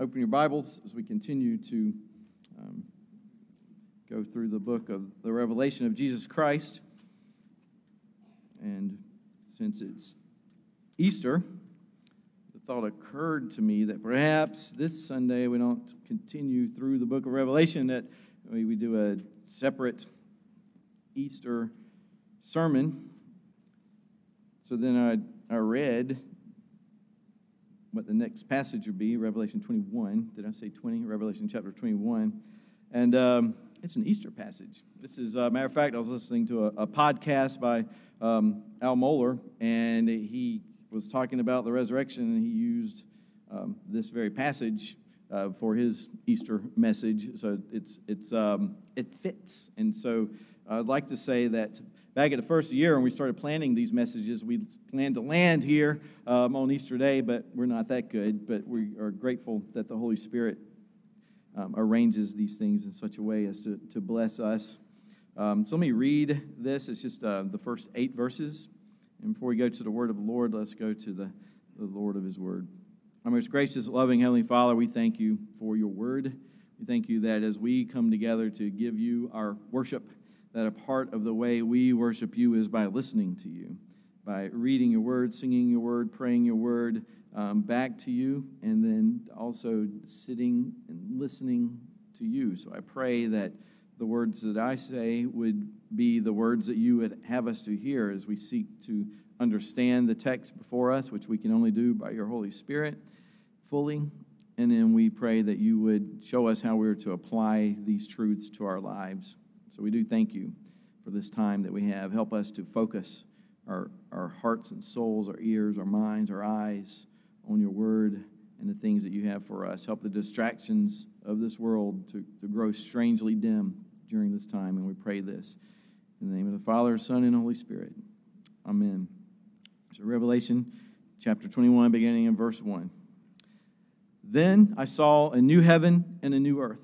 open your Bibles as we continue to um, go through the book of the revelation of Jesus Christ. And since it's Easter, the thought occurred to me that perhaps this Sunday we don't continue through the book of Revelation, that we, we do a separate Easter sermon. So then I, I read what the next passage would be, Revelation 21. Did I say 20? Revelation chapter 21. And um, it's an Easter passage. This is, uh, matter of fact, I was listening to a, a podcast by um, Al Mohler, and he was talking about the resurrection, and he used um, this very passage uh, for his Easter message. So it's, it's, um, it fits. And so I'd like to say that back at the first year when we started planning these messages, we planned to land here um, on Easter Day, but we're not that good. But we are grateful that the Holy Spirit um, arranges these things in such a way as to, to bless us. Um, so let me read this. It's just uh, the first eight verses. And before we go to the word of the Lord, let's go to the, the Lord of his word. Our most gracious, loving Heavenly Father, we thank you for your word. We thank you that as we come together to give you our worship, that a part of the way we worship you is by listening to you, by reading your word, singing your word, praying your word um, back to you, and then also sitting and listening to you. So I pray that the words that I say would be the words that you would have us to hear as we seek to understand the text before us, which we can only do by your Holy Spirit fully. And then we pray that you would show us how we're to apply these truths to our lives. So we do thank you for this time that we have. Help us to focus our, our hearts and souls, our ears, our minds, our eyes on your word and the things that you have for us. Help the distractions of this world to, to grow strangely dim during this time. And we pray this in the name of the Father, Son, and Holy Spirit. Amen. So, Revelation chapter 21, beginning in verse 1. Then I saw a new heaven and a new earth.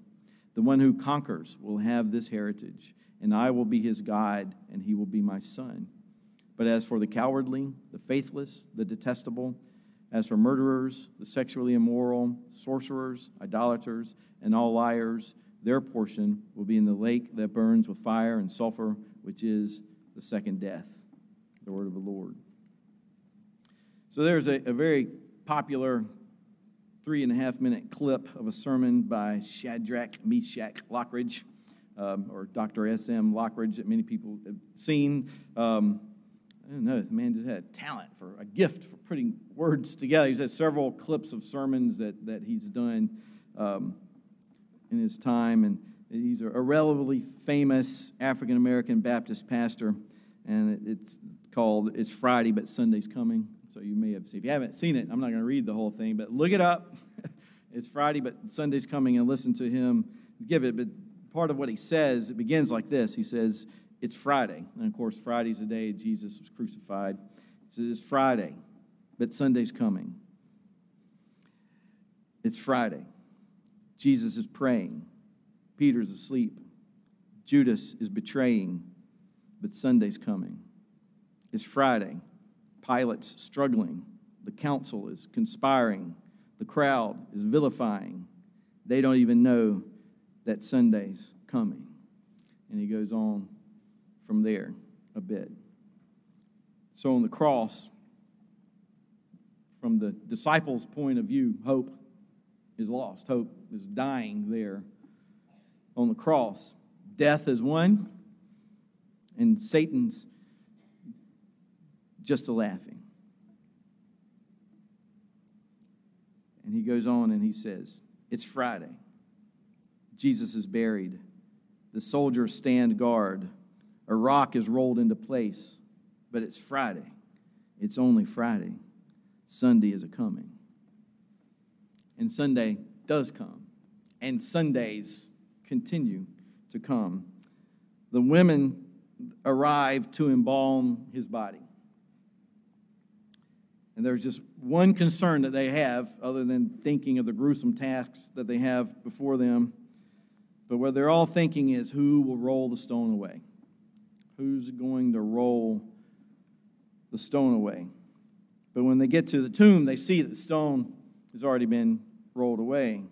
The one who conquers will have this heritage, and I will be his God, and he will be my son. But as for the cowardly, the faithless, the detestable, as for murderers, the sexually immoral, sorcerers, idolaters, and all liars, their portion will be in the lake that burns with fire and sulfur, which is the second death. The word of the Lord. So there's a, a very popular three and a half minute clip of a sermon by Shadrach Meshach Lockridge, um, or Dr. S.M. Lockridge, that many people have seen. Um, I don't know, the man just had talent for a gift for putting words together. He's had several clips of sermons that, that he's done um, in his time, and he's a relatively famous African American Baptist pastor, and it's called It's Friday, but Sunday's Coming. So you may have seen. If you haven't seen it, I'm not going to read the whole thing, but look it up. it's Friday, but Sunday's coming, and listen to him give it. But part of what he says, it begins like this. He says, "It's Friday," and of course, Friday's the day Jesus was crucified. He says, "It's Friday, but Sunday's coming." It's Friday. Jesus is praying. Peter's asleep. Judas is betraying, but Sunday's coming. It's Friday. Pilate's struggling. The council is conspiring. The crowd is vilifying. They don't even know that Sunday's coming. And he goes on from there a bit. So on the cross, from the disciples' point of view, hope is lost. Hope is dying there. on the cross. Death is won, and Satan's just a laughing. And he goes on and he says, It's Friday. Jesus is buried. The soldiers stand guard. A rock is rolled into place, but it's Friday. It's only Friday. Sunday is a coming. And Sunday does come. And Sundays continue to come. The women arrive to embalm his body. And there's just one concern that they have, other than thinking of the gruesome tasks that they have before them. But what they're all thinking is who will roll the stone away? Who's going to roll the stone away? But when they get to the tomb, they see that the stone has already been rolled away.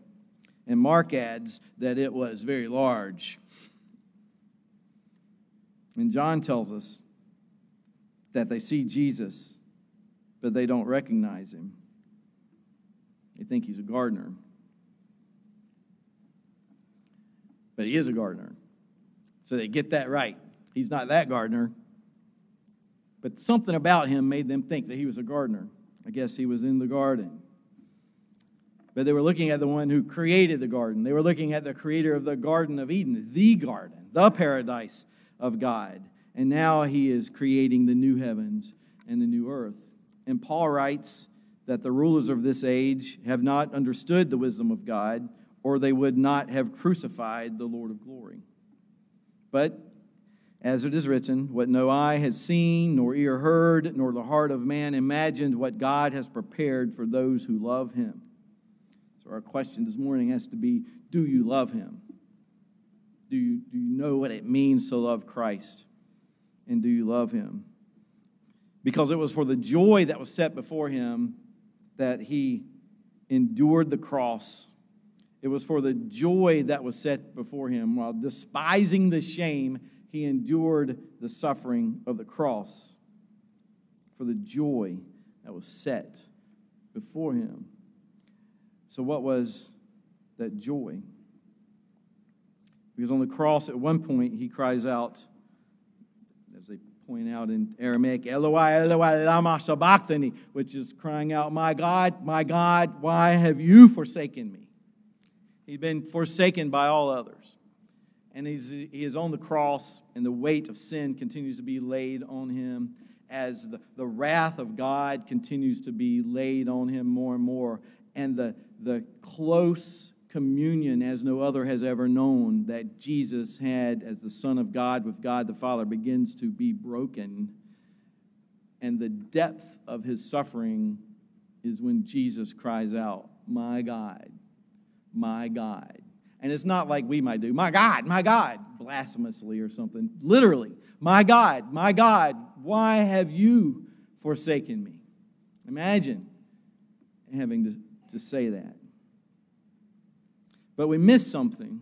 And Mark adds that it was very large. And John tells us that they see Jesus, but they don't recognize him. They think he's a gardener. But he is a gardener. So they get that right. He's not that gardener. But something about him made them think that he was a gardener. I guess he was in the garden. But they were looking at the one who created the garden. They were looking at the creator of the Garden of Eden, the garden, the paradise of God. And now he is creating the new heavens and the new earth. And Paul writes that the rulers of this age have not understood the wisdom of God, or they would not have crucified the Lord of glory. But as it is written, what no eye has seen, nor ear heard, nor the heart of man imagined, what God has prepared for those who love him. So, our question this morning has to be Do you love him? Do you, do you know what it means to love Christ? And do you love him? Because it was for the joy that was set before him that he endured the cross. It was for the joy that was set before him while despising the shame he endured the suffering of the cross for the joy that was set before him. So, what was that joy? Because on the cross, at one point, he cries out, as they point out in Aramaic, Eloi, Eloi, lama sabachthani, which is crying out, My God, my God, why have you forsaken me? He'd been forsaken by all others and he's, he is on the cross, and the weight of sin continues to be laid on him as the, the wrath of God continues to be laid on him more and more, and the, the close communion as no other has ever known that Jesus had as the Son of God with God the Father begins to be broken. And the depth of his suffering is when Jesus cries out, My God, my God, and it's not like we might do, my God, my God, blasphemously or something. Literally, my God, my God, why have you forsaken me? Imagine having to, to say that. But we miss something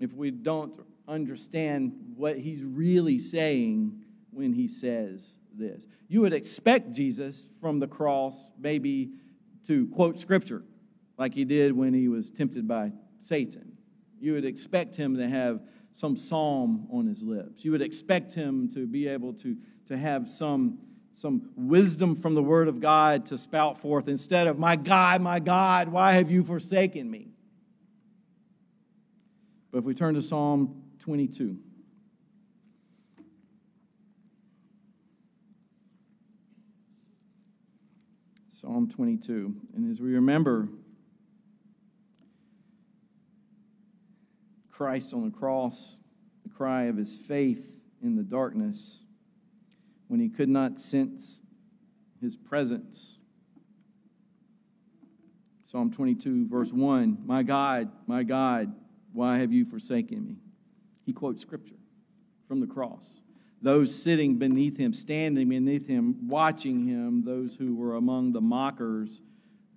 if we don't understand what he's really saying when he says this. You would expect Jesus from the cross maybe to quote scripture like he did when he was tempted by Satan. You would expect him to have some psalm on his lips. You would expect him to be able to, to have some, some wisdom from the Word of God to spout forth instead of, My God, my God, why have you forsaken me? But if we turn to Psalm 22. Psalm 22. And as we remember Christ on the cross, the cry of his faith in the darkness when he could not sense his presence. Psalm 22, verse 1 My God, my God, why have you forsaken me? He quotes scripture from the cross. Those sitting beneath him, standing beneath him, watching him, those who were among the mockers,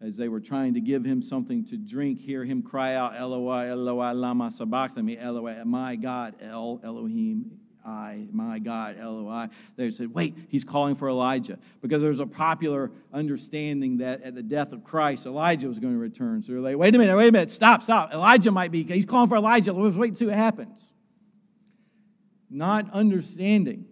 as they were trying to give him something to drink, hear him cry out, Eloi, Eloi, lama sabachthani, Eloi, my God, El, Elohim, I, my God, Eloi. They said, wait, he's calling for Elijah. Because there was a popular understanding that at the death of Christ, Elijah was going to return. So they're like, wait a minute, wait a minute, stop, stop. Elijah might be, he's calling for Elijah. Let's wait and see what happens. Not understanding.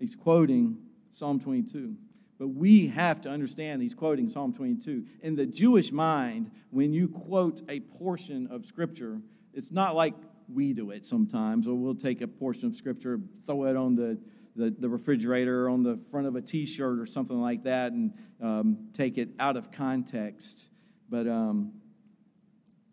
He's quoting Psalm 22. But we have to understand he's quoting Psalm 22. In the Jewish mind, when you quote a portion of Scripture, it's not like we do it sometimes, or we'll take a portion of Scripture, throw it on the, the, the refrigerator or on the front of a t shirt or something like that, and um, take it out of context. But um,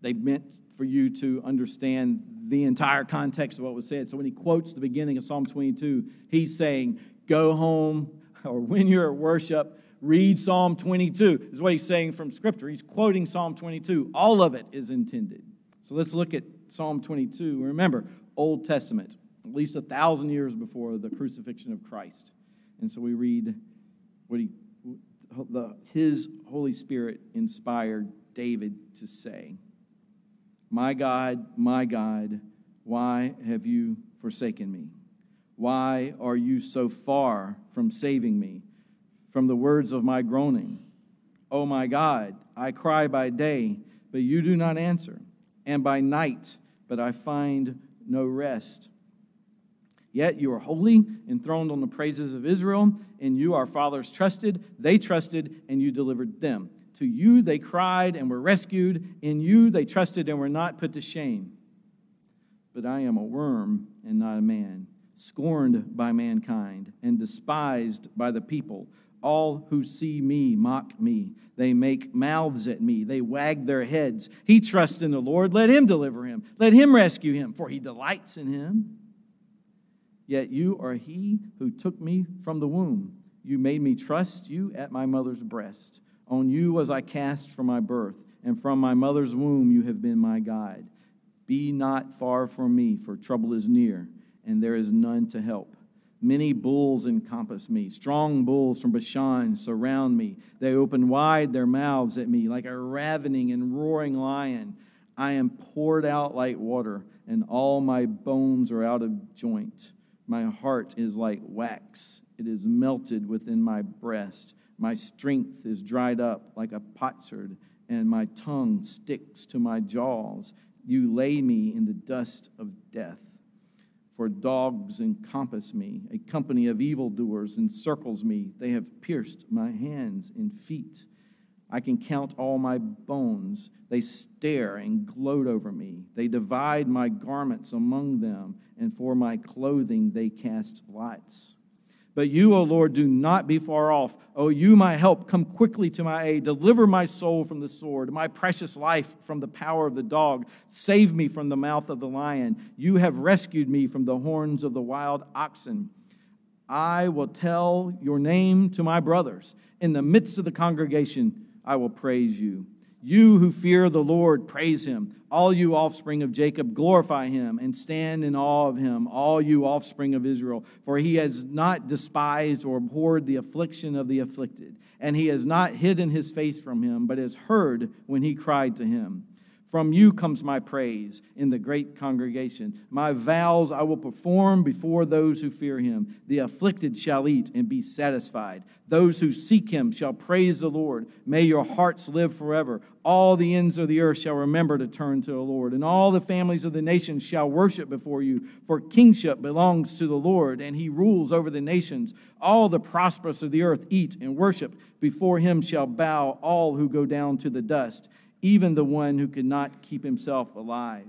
they meant for you to understand the entire context of what was said. So when he quotes the beginning of Psalm 22, he's saying, Go home or when you're at worship, read Psalm 22. is what he's saying from Scripture. He's quoting Psalm 22. All of it is intended. So let's look at Psalm 22. Remember, Old Testament, at least a thousand years before the crucifixion of Christ. And so we read what he, the, his Holy Spirit inspired David to say, My God, my God, why have you forsaken me? Why are you so far from saving me from the words of my groaning? Oh my God, I cry by day, but you do not answer, and by night, but I find no rest. Yet you are holy, enthroned on the praises of Israel, and you, our fathers, trusted. They trusted, and you delivered them. To you they cried and were rescued. In you they trusted and were not put to shame. But I am a worm and not a man scorned by mankind and despised by the people. All who see me mock me. They make mouths at me. They wag their heads. He trusts in the Lord. Let him deliver him. Let him rescue him, for he delights in him. Yet you are he who took me from the womb. You made me trust you at my mother's breast. On you was I cast from my birth, and from my mother's womb you have been my guide. Be not far from me, for trouble is near and there is none to help. Many bulls encompass me. Strong bulls from Bashan surround me. They open wide their mouths at me like a ravening and roaring lion. I am poured out like water, and all my bones are out of joint. My heart is like wax, it is melted within my breast. My strength is dried up like a potsherd, and my tongue sticks to my jaws. You lay me in the dust of death for dogs encompass me. A company of evildoers encircles me. They have pierced my hands and feet. I can count all my bones. They stare and gloat over me. They divide my garments among them, and for my clothing they cast lots. But you, O Lord, do not be far off. O you, my help, come quickly to my aid. Deliver my soul from the sword, my precious life from the power of the dog. Save me from the mouth of the lion. You have rescued me from the horns of the wild oxen. I will tell your name to my brothers. In the midst of the congregation, I will praise you. You who fear the Lord, praise him. All you offspring of Jacob, glorify him and stand in awe of him, all you offspring of Israel. For he has not despised or abhorred the affliction of the afflicted, and he has not hidden his face from him, but has heard when he cried to him. From you comes my praise in the great congregation. My vows I will perform before those who fear him. The afflicted shall eat and be satisfied. Those who seek him shall praise the Lord. May your hearts live forever. All the ends of the earth shall remember to turn to the Lord, and all the families of the nations shall worship before you. For kingship belongs to the Lord, and he rules over the nations. All the prosperous of the earth eat and worship. Before him shall bow all who go down to the dust even the one who could not keep himself alive.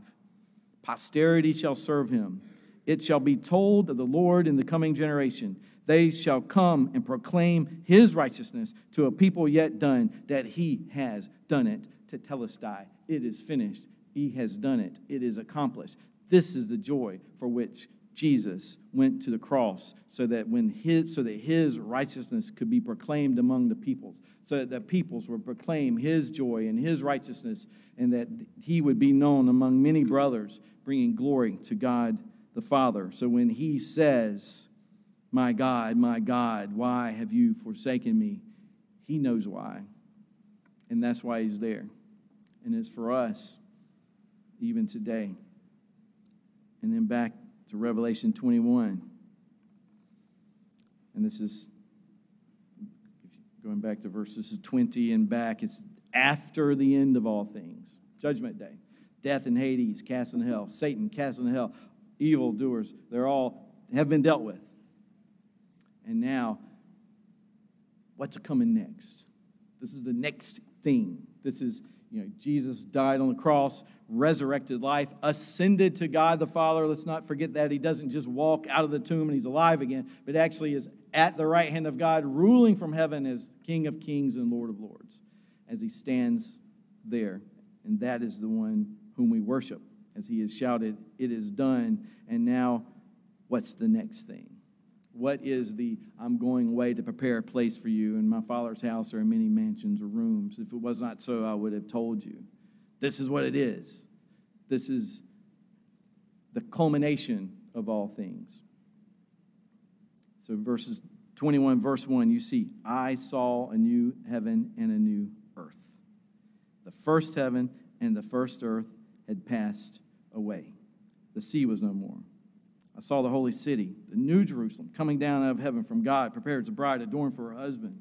Posterity shall serve him. It shall be told of the Lord in the coming generation. They shall come and proclaim his righteousness to a people yet done, that he has done it. Tetelestai, it is finished. He has done it. It is accomplished. This is the joy for which Jesus went to the cross so that when his so that his righteousness could be proclaimed among the peoples so that the peoples would proclaim his joy and his righteousness and that he would be known among many brothers bringing glory to God the Father. So when he says my God my God why have you forsaken me? he knows why. And that's why he's there. And it's for us even today. And then back to Revelation 21. And this is going back to verses 20 and back. It's after the end of all things, Judgment Day. Death and Hades cast in hell, Satan cast in hell, evil doers, they're all have been dealt with. And now, what's coming next? This is the next thing. This is, you know, Jesus died on the cross, resurrected life, ascended to God the Father. Let's not forget that. He doesn't just walk out of the tomb and he's alive again, but actually is at the right hand of God, ruling from heaven as King of kings and Lord of lords, as he stands there. And that is the one whom we worship, as he has shouted, It is done. And now, what's the next thing? What is the I'm going away to prepare a place for you? In my Father's house there are many mansions or rooms. If it was not so, I would have told you. This is what it is. This is the culmination of all things. So, verses 21, verse 1, you see, I saw a new heaven and a new earth. The first heaven and the first earth had passed away, the sea was no more. I saw the holy city, the new Jerusalem, coming down out of heaven from God, prepared as a bride adorned for her husband.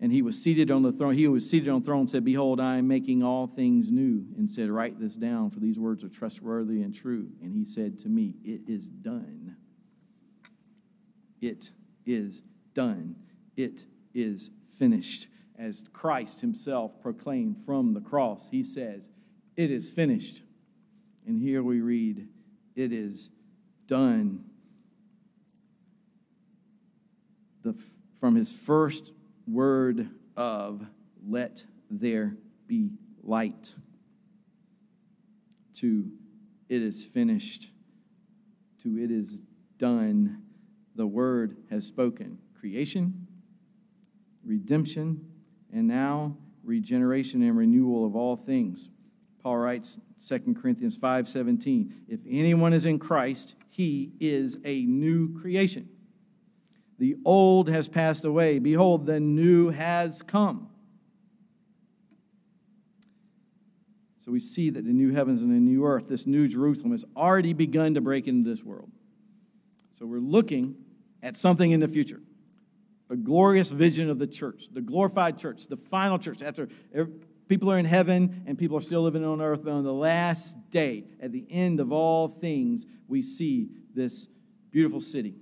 and he was seated on the throne. He was seated on the throne said, Behold, I am making all things new. And said, Write this down, for these words are trustworthy and true. And he said to me, It is done. It is done. It is finished. As Christ himself proclaimed from the cross, he says, It is finished. And here we read, It is done. The, from his first word of let there be light to it is finished to it is done. The word has spoken. Creation redemption and now regeneration and renewal of all things. Paul writes 2 corinthians 5.17 if anyone is in christ he is a new creation the old has passed away. Behold, the new has come. So we see that the new heavens and the new earth, this new Jerusalem, has already begun to break into this world. So we're looking at something in the future a glorious vision of the church, the glorified church, the final church. After people are in heaven and people are still living on earth, but on the last day, at the end of all things, we see this beautiful city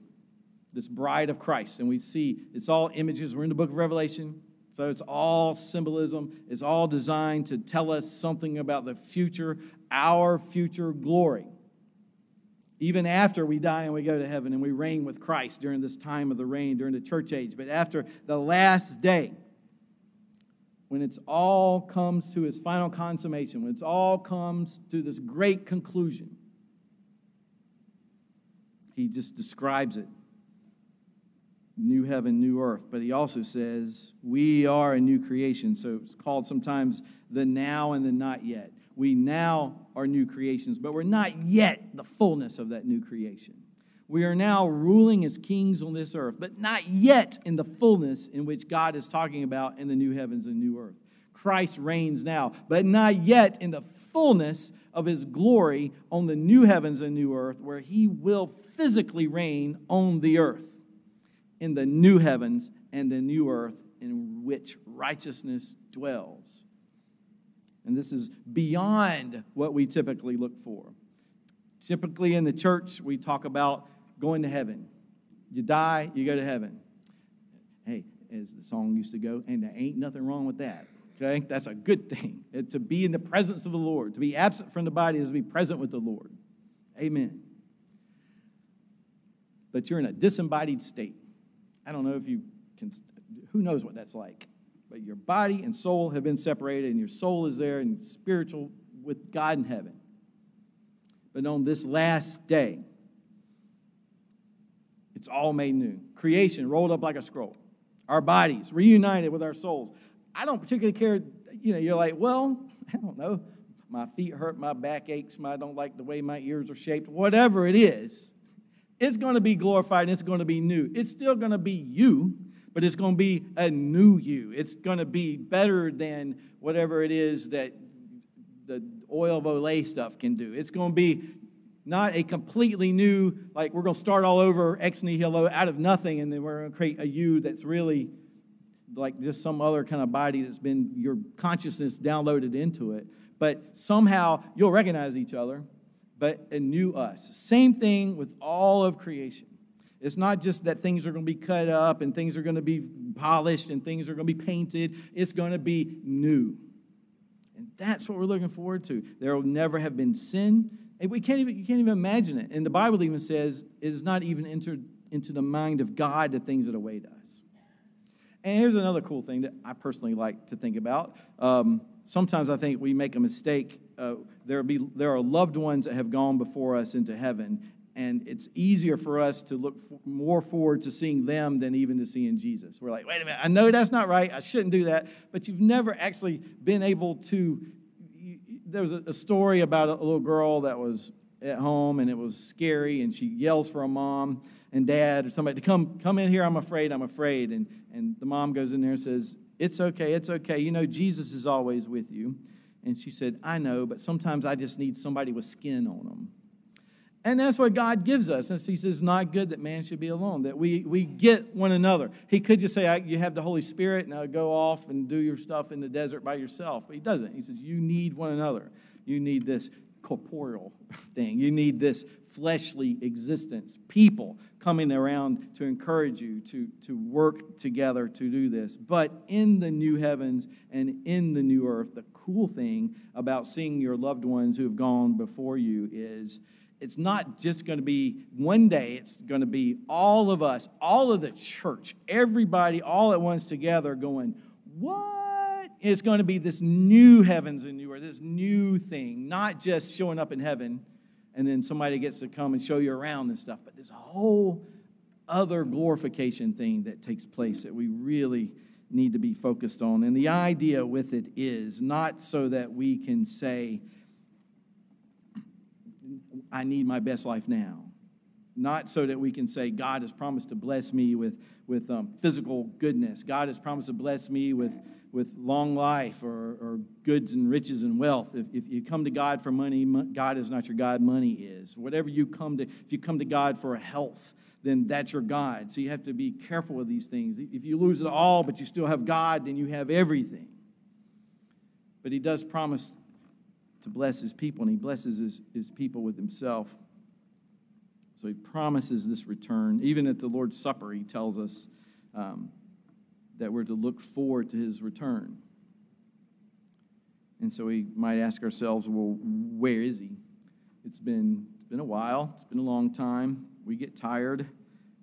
this bride of Christ. And we see it's all images. We're in the book of Revelation. So it's all symbolism. It's all designed to tell us something about the future, our future glory. Even after we die and we go to heaven and we reign with Christ during this time of the reign, during the church age. But after the last day, when it's all comes to its final consummation, when it's all comes to this great conclusion, he just describes it new heaven, new earth. But he also says we are a new creation. So it's called sometimes the now and the not yet. We now are new creations, but we're not yet the fullness of that new creation. We are now ruling as kings on this earth, but not yet in the fullness in which God is talking about in the new heavens and new earth. Christ reigns now, but not yet in the fullness of his glory on the new heavens and new earth, where he will physically reign on the earth in the new heavens and the new earth in which righteousness dwells. And this is beyond what we typically look for. Typically in the church, we talk about going to heaven. You die, you go to heaven. Hey, as the song used to go, and there ain't nothing wrong with that. Okay? That's a good thing. Eh, to be in the presence of the Lord. To be absent from the body is to be present with the Lord. Amen. But you're in a disembodied state. I don't know if you can, who knows what that's like. But your body and soul have been separated, and your soul is there and spiritual with God in heaven. But on this last day, it's all made new. Creation rolled up like a scroll. our bodies, reunited with our souls. I don't particularly care, you know, you're like, well, I don't know. My feet hurt, my back aches, I don't like the way my ears are shaped, whatever it is. It's going to be glorified and it's going to be new. It's still going to be you, but it's going to be a new you. It's going to be better than whatever it is that the oil of Olay stuff can do. It's going to be not a completely new, like we're going to start all over ex nihilo out of nothing, and then we're going to create a you that's really like just some other kind of body that's been your consciousness downloaded into it. But somehow you'll recognize each other, but a new us. Same thing with all of creation. It's not just that things are going to be cut up and things are going to be polished and things are going to be painted. It's going to be new. And that's what we're looking forward to. There will never have been sin. We can't even, you can't even imagine it. And the Bible even says it is not even entered into the mind of God the things that await us. And here's another cool thing that I personally like to think about. Um, sometimes I think we make a mistake. Uh, there, be, there are loved ones that have gone before us into heaven, and it's easier for us to look more forward to seeing them than even to seeing Jesus. We're like, wait a minute, I know that's not right. I shouldn't do that. But you've never actually been able to. there was a, a story about a little girl that was at home, and it was scary, and she yells for a mom and dad or somebody to come come in here i'm afraid i'm afraid and and the mom goes in there and says it's okay it's okay you know jesus is always with you and she said i know but sometimes i just need somebody with skin on them and that's what god gives us. And he says it's not good that man should be alone that we we get one another. He could just say you have the holy spirit now go off and do your stuff in the desert by yourself. But he doesn't. He says you need one another. You need this corporeal thing. You need this fleshly existence, people coming around to encourage you to, to work together to do this. But in the new heavens and in the new earth, the cool thing about seeing your loved ones who have gone before you is it's not just going to be one day, it's going to be all of us, all of the church, everybody all at once together going, What? It's going to be this new heavens and new earth, this new thing, not just showing up in heaven and then somebody gets to come and show you around and stuff, but this whole other glorification thing that takes place that we really need to be focused on. And the idea with it is not so that we can say, I need my best life now. Not so that we can say, God has promised to bless me with, with um, physical goodness. God has promised to bless me with with long life or, or goods and riches and wealth. If, if you come to God for money, God is not your God, money is. Whatever you come to, if you come to God for health, then that's your God. So you have to be careful with these things. If you lose it all, but you still have God, then you have everything. But He does promise to bless His people, and He blesses His, his people with Himself. So He promises this return. Even at the Lord's Supper, He tells us. Um, that we're to look forward to his return. And so we might ask ourselves, well, where is he? It's been, it's been a while, it's been a long time. We get tired,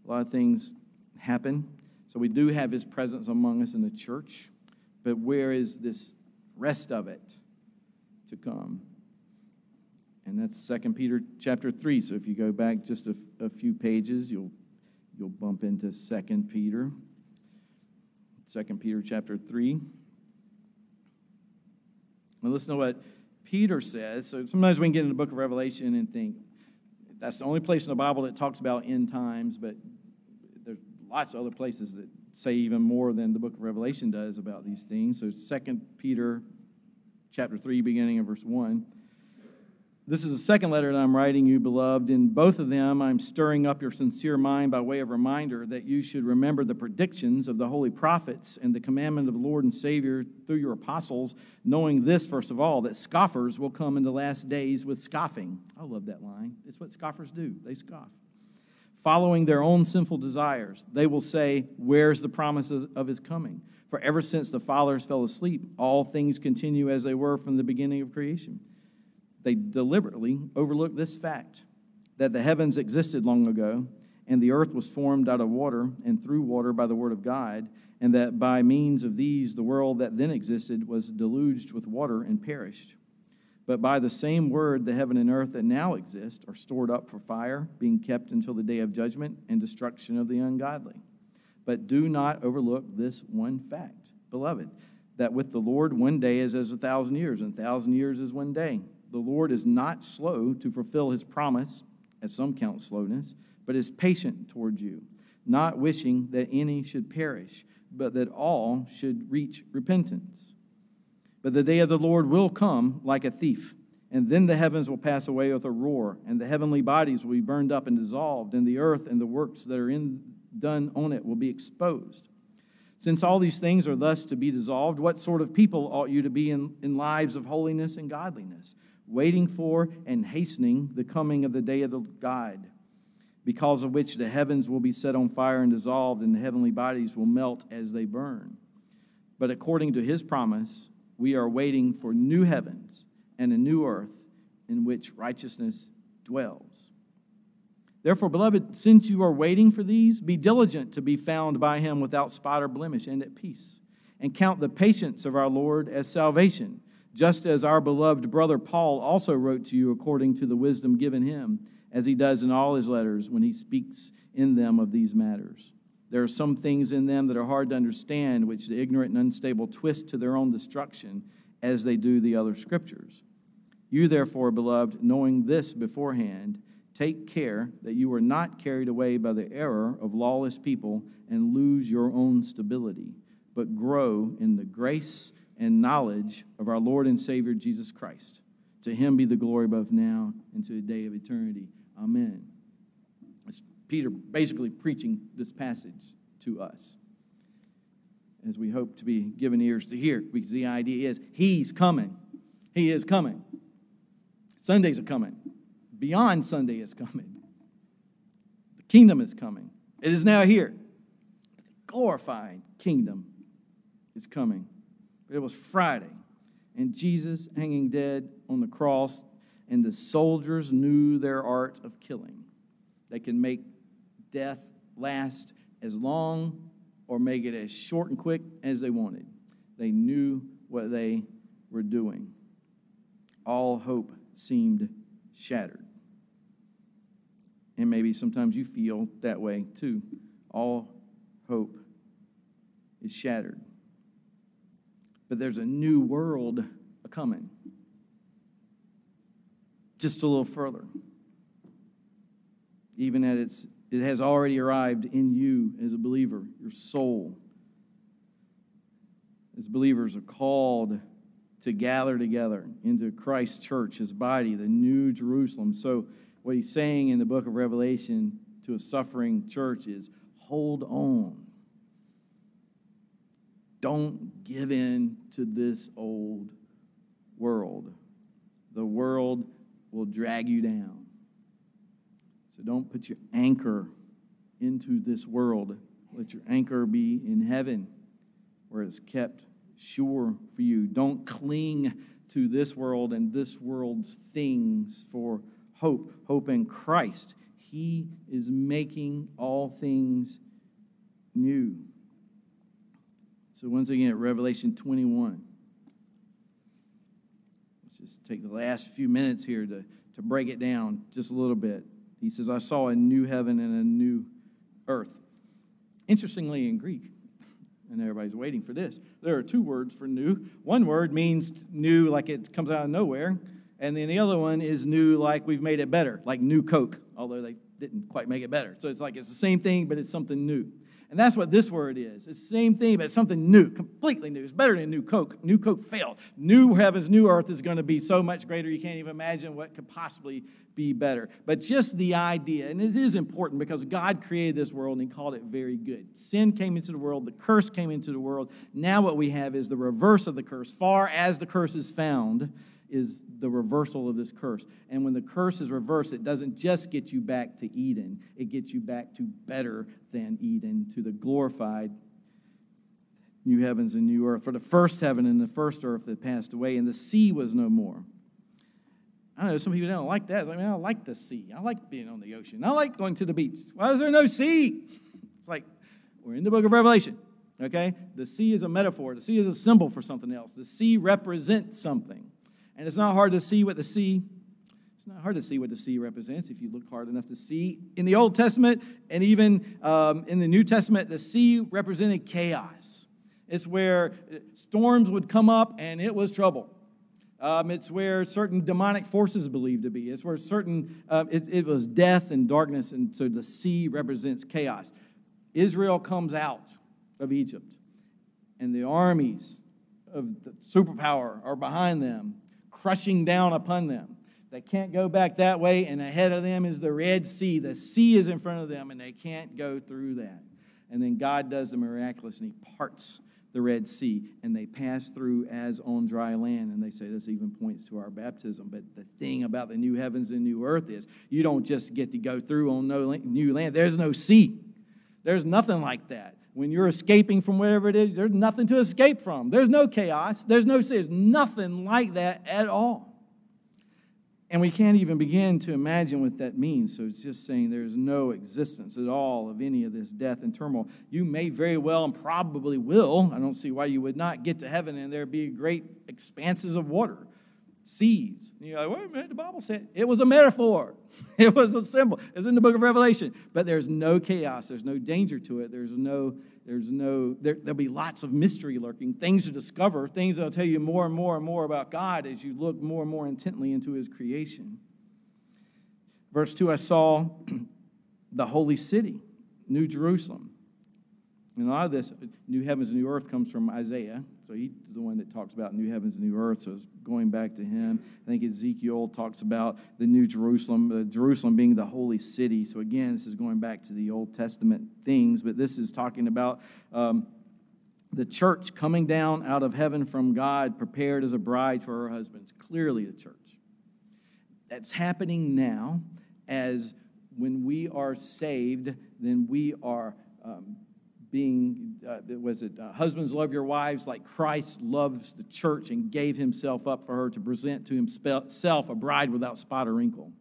a lot of things happen. So we do have his presence among us in the church, but where is this rest of it to come? And that's Second Peter chapter 3. So if you go back just a, a few pages, you'll, you'll bump into Second Peter. 2 Peter chapter 3. Now listen to what Peter says. So sometimes we can get in the book of Revelation and think that's the only place in the Bible that talks about end times, but there's lots of other places that say even more than the book of Revelation does about these things. So 2 Peter chapter 3, beginning in verse 1. This is the second letter that I'm writing you, beloved. In both of them, I'm stirring up your sincere mind by way of reminder that you should remember the predictions of the holy prophets and the commandment of the Lord and Savior through your apostles, knowing this, first of all, that scoffers will come in the last days with scoffing. I love that line. It's what scoffers do, they scoff. Following their own sinful desires, they will say, Where's the promise of his coming? For ever since the fathers fell asleep, all things continue as they were from the beginning of creation they deliberately overlook this fact that the heavens existed long ago, and the earth was formed out of water and through water by the word of God, and that by means of these the world that then existed was deluged with water and perished. But by the same word, the heaven and earth that now exist are stored up for fire, being kept until the day of judgment and destruction of the ungodly. But do not overlook this one fact, beloved, that with the Lord one day is as a thousand years, and a thousand years is one day. The Lord is not slow to fulfill his promise, as some count slowness, but is patient towards you, not wishing that any should perish, but that all should reach repentance. But the day of the Lord will come like a thief. And then the heavens will pass away with a roar, and the heavenly bodies will be burned up and dissolved, and the earth and the works that are in done on it will be exposed. Since all these things are thus to be dissolved, what sort of people ought you to be in, in lives of holiness and godliness, waiting for and hastening the coming of the day of the God, because of which the heavens will be set on fire and dissolved, and the heavenly bodies will melt as they burn? But according to his promise, we are waiting for new heavens and a new earth in which righteousness dwells. Therefore, beloved, since you are waiting for these, be diligent to be found by him without spot or blemish and at peace. And count the patience of our Lord as salvation, just as our beloved brother Paul also wrote to you according to the wisdom given him, as he does in all his letters when he speaks in them of these matters. There are some things in them that are hard to understand, which the ignorant and unstable twist to their own destruction, as they do the other scriptures. You, therefore, beloved, knowing this beforehand, Take care that you are not carried away by the error of lawless people and lose your own stability, but grow in the grace and knowledge of our Lord and Savior Jesus Christ. To him be the glory both now and to the day of eternity. Amen. It's Peter basically preaching this passage to us as we hope to be given ears to hear, because the idea is he's coming. He is coming. Sundays are coming beyond Sunday is coming. The kingdom is coming. It is now here. The glorified kingdom is coming. It was Friday, and Jesus hanging dead on the cross, and the soldiers knew their art of killing. They can make death last as long or make it as short and quick as they wanted. They knew what they were doing. All hope seemed shattered. And maybe sometimes you feel that way too. All hope is shattered. But there's a new world coming. Just a little further. Even at its it has already arrived in you as a believer, your soul. As believers are called to gather together into Christ's church, his body, the new Jerusalem. So what he's saying in the book of Revelation to a suffering church is hold on. Don't give in to this old world. The world will drag you down. So don't put your anchor into this world. Let your anchor be in heaven, where it's kept sure for you. Don't cling to this world and this world's things for hope, hope in Christ. He is making all things new. So, once again, at Revelation 21, let's just take the last few minutes here to, to break it down just a little bit. He says, I saw a new heaven and a new earth. Interestingly, in Greek, and everybody's waiting for this, there are two words for new. One word means new, like it comes out of nowhere, and then the other one is new, like we've made it better, like new Coke, although they didn't quite make it better. So it's like it's the same thing, but it's something new. And that's what this word is. It's the same thing, but something new, completely new. It's better than new Coke. New Coke failed. New heavens, new earth is going to be so much greater, you can't even imagine what could possibly be better. But just the idea, and it is important because God created this world and He called it very good. Sin came into the world, the curse came into the world. Now what we have is the reverse of the curse. Far as the curse is found, is the reversal of this curse. And when the curse is reversed, it doesn't just get you back to Eden, it gets you back to better than Eden, to the glorified new heavens and new earth. For the first heaven and the first earth that passed away, and the sea was no more. I know some people don't like that. I mean, I like the sea. I like being on the ocean. I like going to the beach. Why is there no sea? It's like we're in the book of Revelation. Okay? The sea is a metaphor. The sea is a symbol for something else. The sea represents something. And it's not hard to see what the sea It's not hard to see what the sea represents if you look hard enough to see. In the Old Testament and even um, in the New Testament, the sea represented chaos. It's where storms would come up and it was trouble. Um, it's where certain demonic forces believed to be. It's where certain, uh, it, it was death and darkness, and so the sea represents chaos. Israel comes out of Egypt, and the armies of the superpower are behind them, crushing down upon them. They can't go back that way, and ahead of them is the Red Sea. The sea is in front of them, and they can't go through that. And then God does the miraculous, and He parts the Red Sea, and they pass through as on dry land. And they say this even points to our baptism. But the thing about the new heavens and new earth is you don't just get to go through on no new land, there's no sea. There's nothing like that. When you're escaping from wherever it is, there's nothing to escape from. There's no chaos. There's no sea. There's nothing like that at all. And we can't even begin to imagine what that means. So it's just saying there's no existence at all of any of this death and turmoil. You may very well and probably will, I don't see why you would not get to heaven and there be great expanses of water, seas. And you're like, wait a minute, the Bible said it was a metaphor. It was a symbol. It's in the book of Revelation. But there's no chaos, there's no danger to it, there's no there's no, there, will be lots of mystery lurking, things to discover, things that'll tell you more and more and more about God as you look more and more intently into His creation. Verse 2 I saw the holy city, New Jerusalem. And a lot of this, new heavens and new earth, comes from Isaiah. So he's the one that talks about new heavens and new earth. So it's going back to him. I think Ezekiel talks about the new Jerusalem, uh, Jerusalem being the holy city. So again, this is going back to the Old Testament things, but this is talking about um, the church coming down out of heaven from God, prepared as a bride for her husbands. Clearly, the church. That's happening now as when we are saved, then we are. Um, being, uh, was it, uh, husbands love your wives like Christ loves the church and gave himself up for her to present to himself a bride without spot or wrinkle.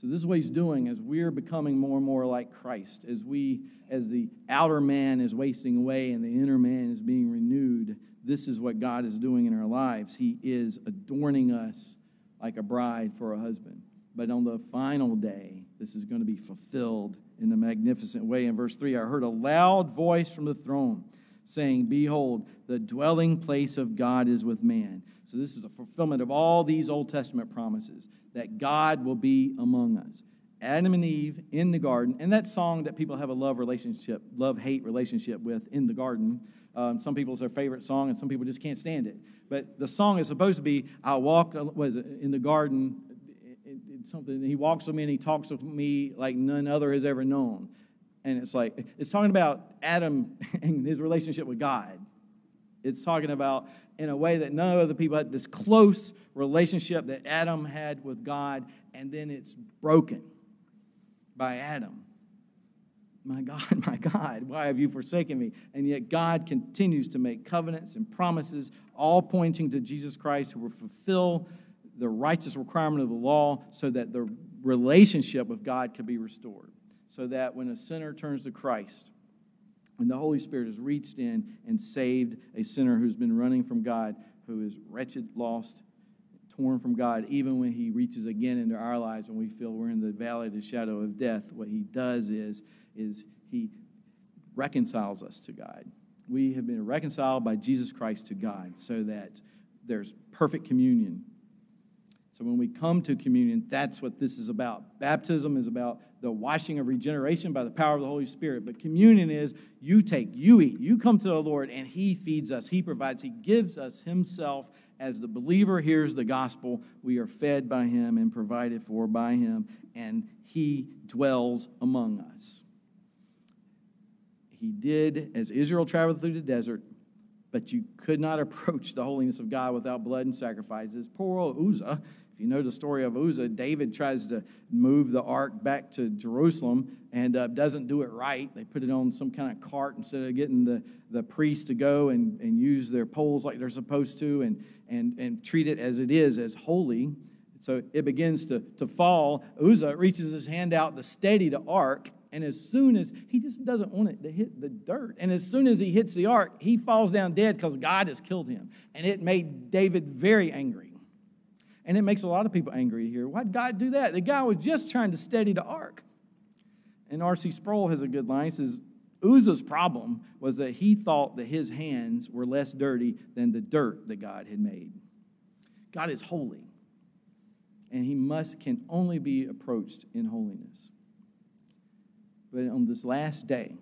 So this is what he's doing as we're becoming more and more like Christ, as we, as the outer man is wasting away and the inner man is being renewed. This is what God is doing in our lives. He is adorning us like a bride for a husband. But on the final day, this is going to be fulfilled in a magnificent way. In verse 3, I heard a loud voice from the throne saying, Behold, the dwelling place of God is with man. So, this is a fulfillment of all these Old Testament promises that God will be among us. Adam and Eve in the garden, and that song that people have a love relationship, love hate relationship with in the garden. Um, some people's their favorite song, and some people just can't stand it. But the song is supposed to be, "I walk was in the garden something. He walks with me and he talks with me like none other has ever known. And it's like, it's talking about Adam and his relationship with God. It's talking about in a way that none of the people had this close relationship that Adam had with God, and then it's broken by Adam. My God, my God, why have you forsaken me? And yet God continues to make covenants and promises, all pointing to Jesus Christ, who will fulfill the righteous requirement of the law so that the relationship with God could be restored. So that when a sinner turns to Christ, and the Holy Spirit has reached in and saved a sinner who's been running from God, who is wretched, lost, torn from God, even when he reaches again into our lives and we feel we're in the valley of the shadow of death, what he does is, is he reconciles us to God. We have been reconciled by Jesus Christ to God so that there's perfect communion so when we come to communion, that's what this is about. Baptism is about the washing of regeneration by the power of the Holy Spirit. But communion is you take, you eat, you come to the Lord, and He feeds us, He provides, He gives us Himself. As the believer hears the gospel, we are fed by Him and provided for by Him, and He dwells among us. He did as Israel traveled through the desert, but you could not approach the holiness of God without blood and sacrifices. Poor old Uzzah you know the story of Uzzah, David tries to move the ark back to Jerusalem and uh, doesn't do it right. They put it on some kind of cart instead of getting the, the priests to go and, and use their poles like they're supposed to and, and, and treat it as it is, as holy. So it begins to, to fall. Uzzah reaches his hand out to steady the ark, and as soon as he just doesn't want it to hit the dirt, and as soon as he hits the ark, he falls down dead because God has killed him. And it made David very angry. And it makes a lot of people angry here. Why'd God do that? The guy was just trying to steady the ark. And R.C. Sproul has a good line. He says, Uzzah's problem was that he thought that his hands were less dirty than the dirt that God had made. God is holy, and he must can only be approached in holiness. But on this last day,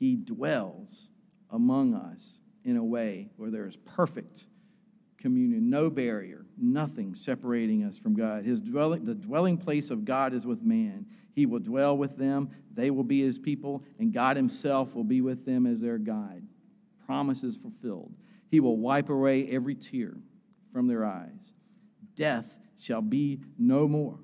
he dwells among us in a way where there is perfect communion, no barrier, nothing separating us from God. His dwelling, the dwelling place of God is with man. He will dwell with them, they will be his people, and God himself will be with them as their guide. Promises fulfilled. He will wipe away every tear from their eyes. Death shall be no more.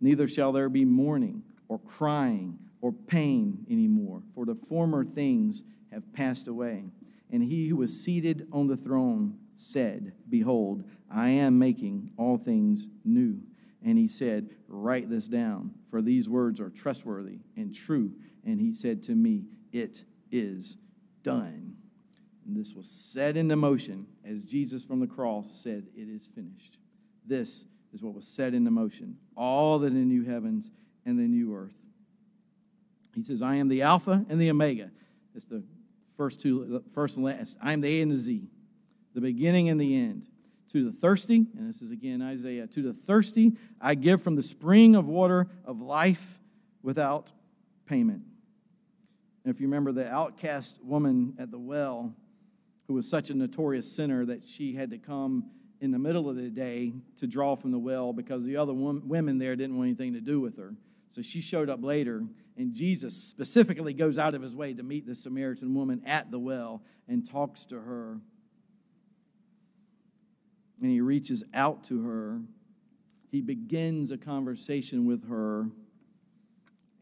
Neither shall there be mourning or crying or pain anymore, for the former things have passed away. And he who was seated on the throne said, Behold, I am making all things new. And he said, Write this down, for these words are trustworthy and true. And he said to me, It is done. And this was set into motion as Jesus from the cross said, It is finished. This is what was set into motion. All that the new heavens and the new earth. He says, I am the Alpha and the Omega. It's the first two, first and last. I am the A and the Z the beginning and the end. To the thirsty, and this is again Isaiah, to the thirsty, I give from the spring of water of life without payment. And if you remember the outcast woman at the well, who was such a notorious sinner that she had to come in the middle of the day to draw from the well because the other women there didn't want anything to do with her. So she showed up later, and Jesus specifically goes out of his way to meet the Samaritan woman at the well and talks to her and he reaches out to her. He begins a conversation with her,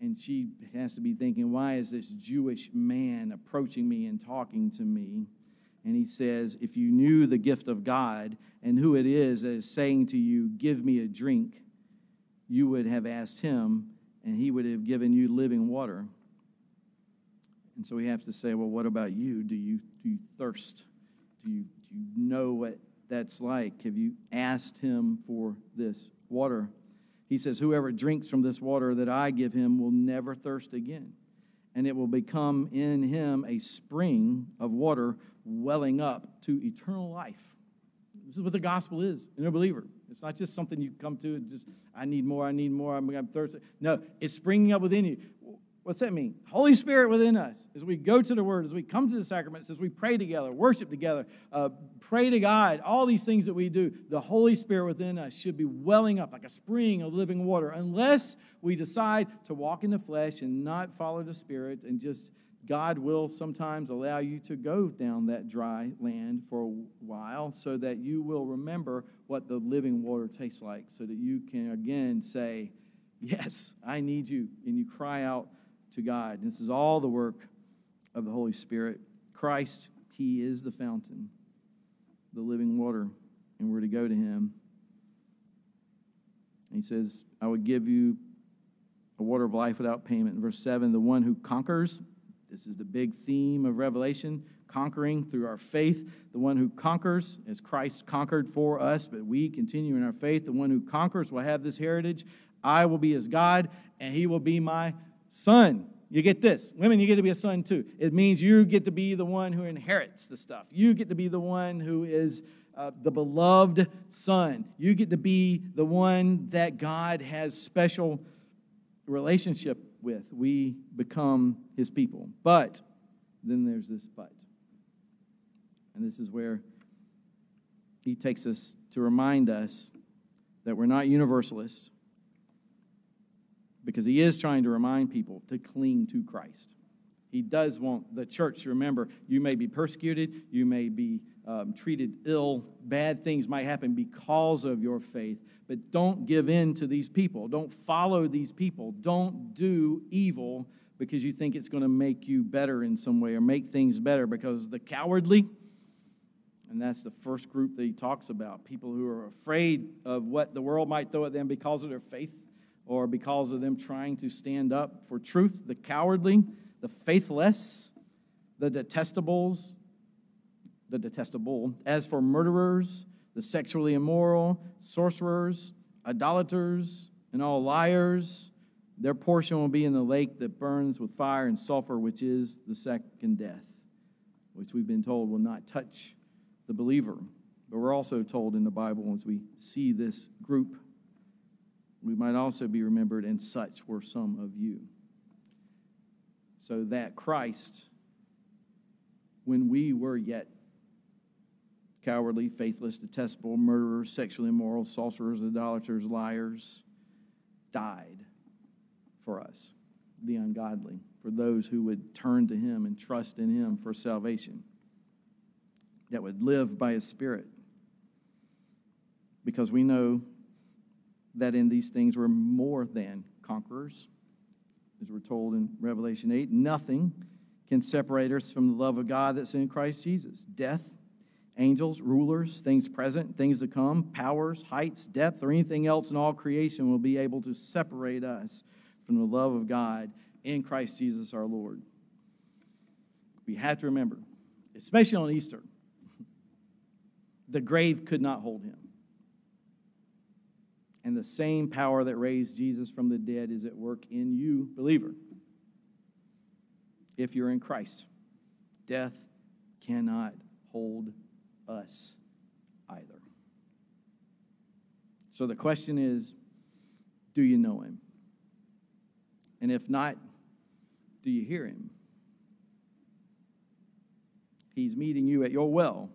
and she has to be thinking, Why is this Jewish man approaching me and talking to me? And he says, If you knew the gift of God and who it is that is saying to you, Give me a drink, you would have asked him, and he would have given you living water. And so we have to say, Well, what about you? Do you, do you thirst? Do you, do you know what that's like. Have you asked him for this water? He says, Whoever drinks from this water that I give him will never thirst again, and it will become in him a spring of water welling up to eternal life. This is what the gospel is in a believer. It's not just something you come to and just, I need more, I need more, I'm, I'm thirsty. No, it's springing up within you. What's that mean? Holy Spirit within us. As we go to the Word, as we come to the sacraments, as we pray together, worship together, uh, pray to God, all these things that we do, the Holy Spirit within us should be welling up like a spring of living water, unless we decide to walk in the flesh and not follow the Spirit, and just God will sometimes allow you to go down that dry land for a while so that you will remember what the living water tastes like, so that you can again say, Yes, I need you. And you cry out to God. This is all the work of the Holy Spirit. Christ, He is the fountain, the living water, and we're to go to Him. And he says, I would give you a water of life without payment. verse 7, the one who conquers, this is the big theme of Revelation, conquering through our faith. The one who conquers, as Christ conquered for us, but we continue in our faith. The one who conquers will have this heritage. I will be his God, and he will be my son. You get this. Women, you get to be a son too. It means you get to be the one who inherits the stuff. You get to be the one who is uh, the beloved son. You get to be the one that God has special relationship with. We become his people. But then there's this but. And this is where he takes us to remind us that we're not universalists because he is trying to remind people to cling to Christ. He does want the church to remember you may be persecuted, you may be um, treated ill, bad things might happen because of your faith, but don't give in to these people. Don't follow these people. Don't do evil because you think it's going to make you better in some way or make things better because the cowardly, and that's the first group that he talks about people who are afraid of what the world might throw at them because of their faith or because of them trying to stand up for truth, the cowardly, the faithless, the detestables, the detestable. As for murderers, the sexually immoral, sorcerers, idolaters, and all liars. Their portion will be in the lake that burns with fire and sulfur, which is the second death, which we've been told will not touch the believer. But we're also told in the Bible, as we see this group, we might also be remembered, and such were some of you. So that Christ, when we were yet cowardly, faithless, detestable, murderers, sexually immoral, sorcerers, idolaters, liars, died for us, the ungodly, for those who would turn to Him and trust in Him for salvation, that would live by His Spirit. Because we know that in these things we're more than conquerors. As we're told in Revelation 8, nothing can separate us from the love of God that's in Christ Jesus. Death, angels, rulers, things present, things to come, powers, heights, depth, or anything else in all creation will be able to separate us from the love of God in Christ Jesus our Lord. We have to remember, especially on Easter, the grave could not hold him. And the same power that raised Jesus from the dead is at work in you, believer. If you're in Christ, death cannot hold us either. So the question is do you know him? And if not, do you hear him? He's meeting you at your well.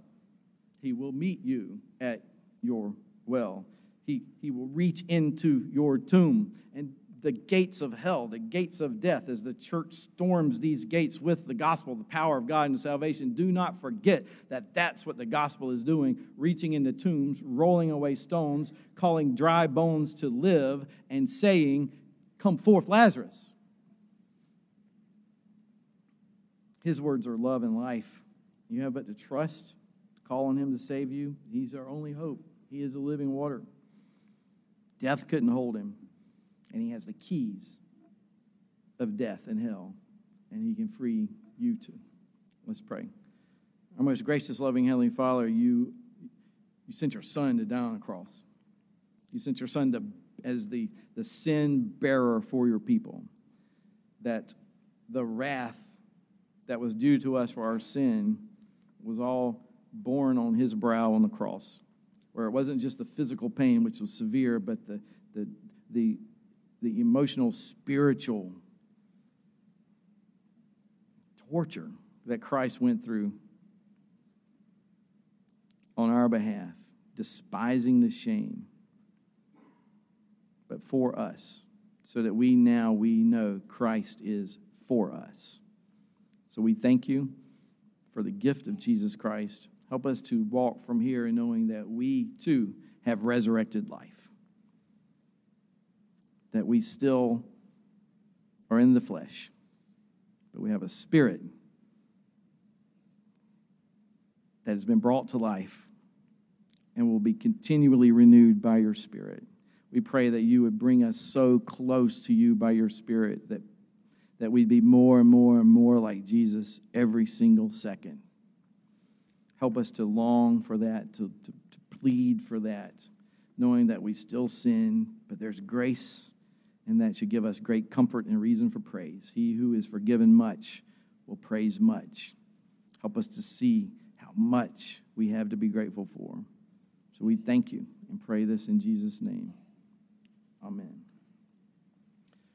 He will meet you at your well. He, he will reach into your tomb. And the gates of hell, the gates of death, as the church storms these gates with the gospel, the power of God and salvation, do not forget that that's what the gospel is doing reaching into tombs, rolling away stones, calling dry bones to live, and saying, Come forth, Lazarus. His words are love and life. You have but to trust, call on Him to save you. He's our only hope. He is the living water. Death couldn't hold him. And he has the keys of death and hell, and he can free you too. Let's pray. Our most gracious, loving Heavenly Father, you, you sent your Son to die on a cross. You sent your Son to, as the, the sin bearer for your people, that the wrath that was due to us for our sin was all borne on his brow on the cross where it wasn't just the physical pain, which was severe, but the, the, the, the emotional, spiritual torture that Christ went through on our behalf, despising the shame, but for us, so that we now we know Christ is for us. So we thank you for the gift of Jesus Christ. Help us to walk from here knowing that we too have resurrected life. That we still are in the flesh, but we have a spirit that has been brought to life and will be continually renewed by your spirit. We pray that you would bring us so close to you by your spirit that, that we'd be more and more and more like Jesus every single second. Help us to long for that, to, to, to plead for that, knowing that we still sin, but there's grace, and that should give us great comfort and reason for praise. He who is forgiven much will praise much. Help us to see how much we have to be grateful for. So we thank you and pray this in Jesus' name. Amen.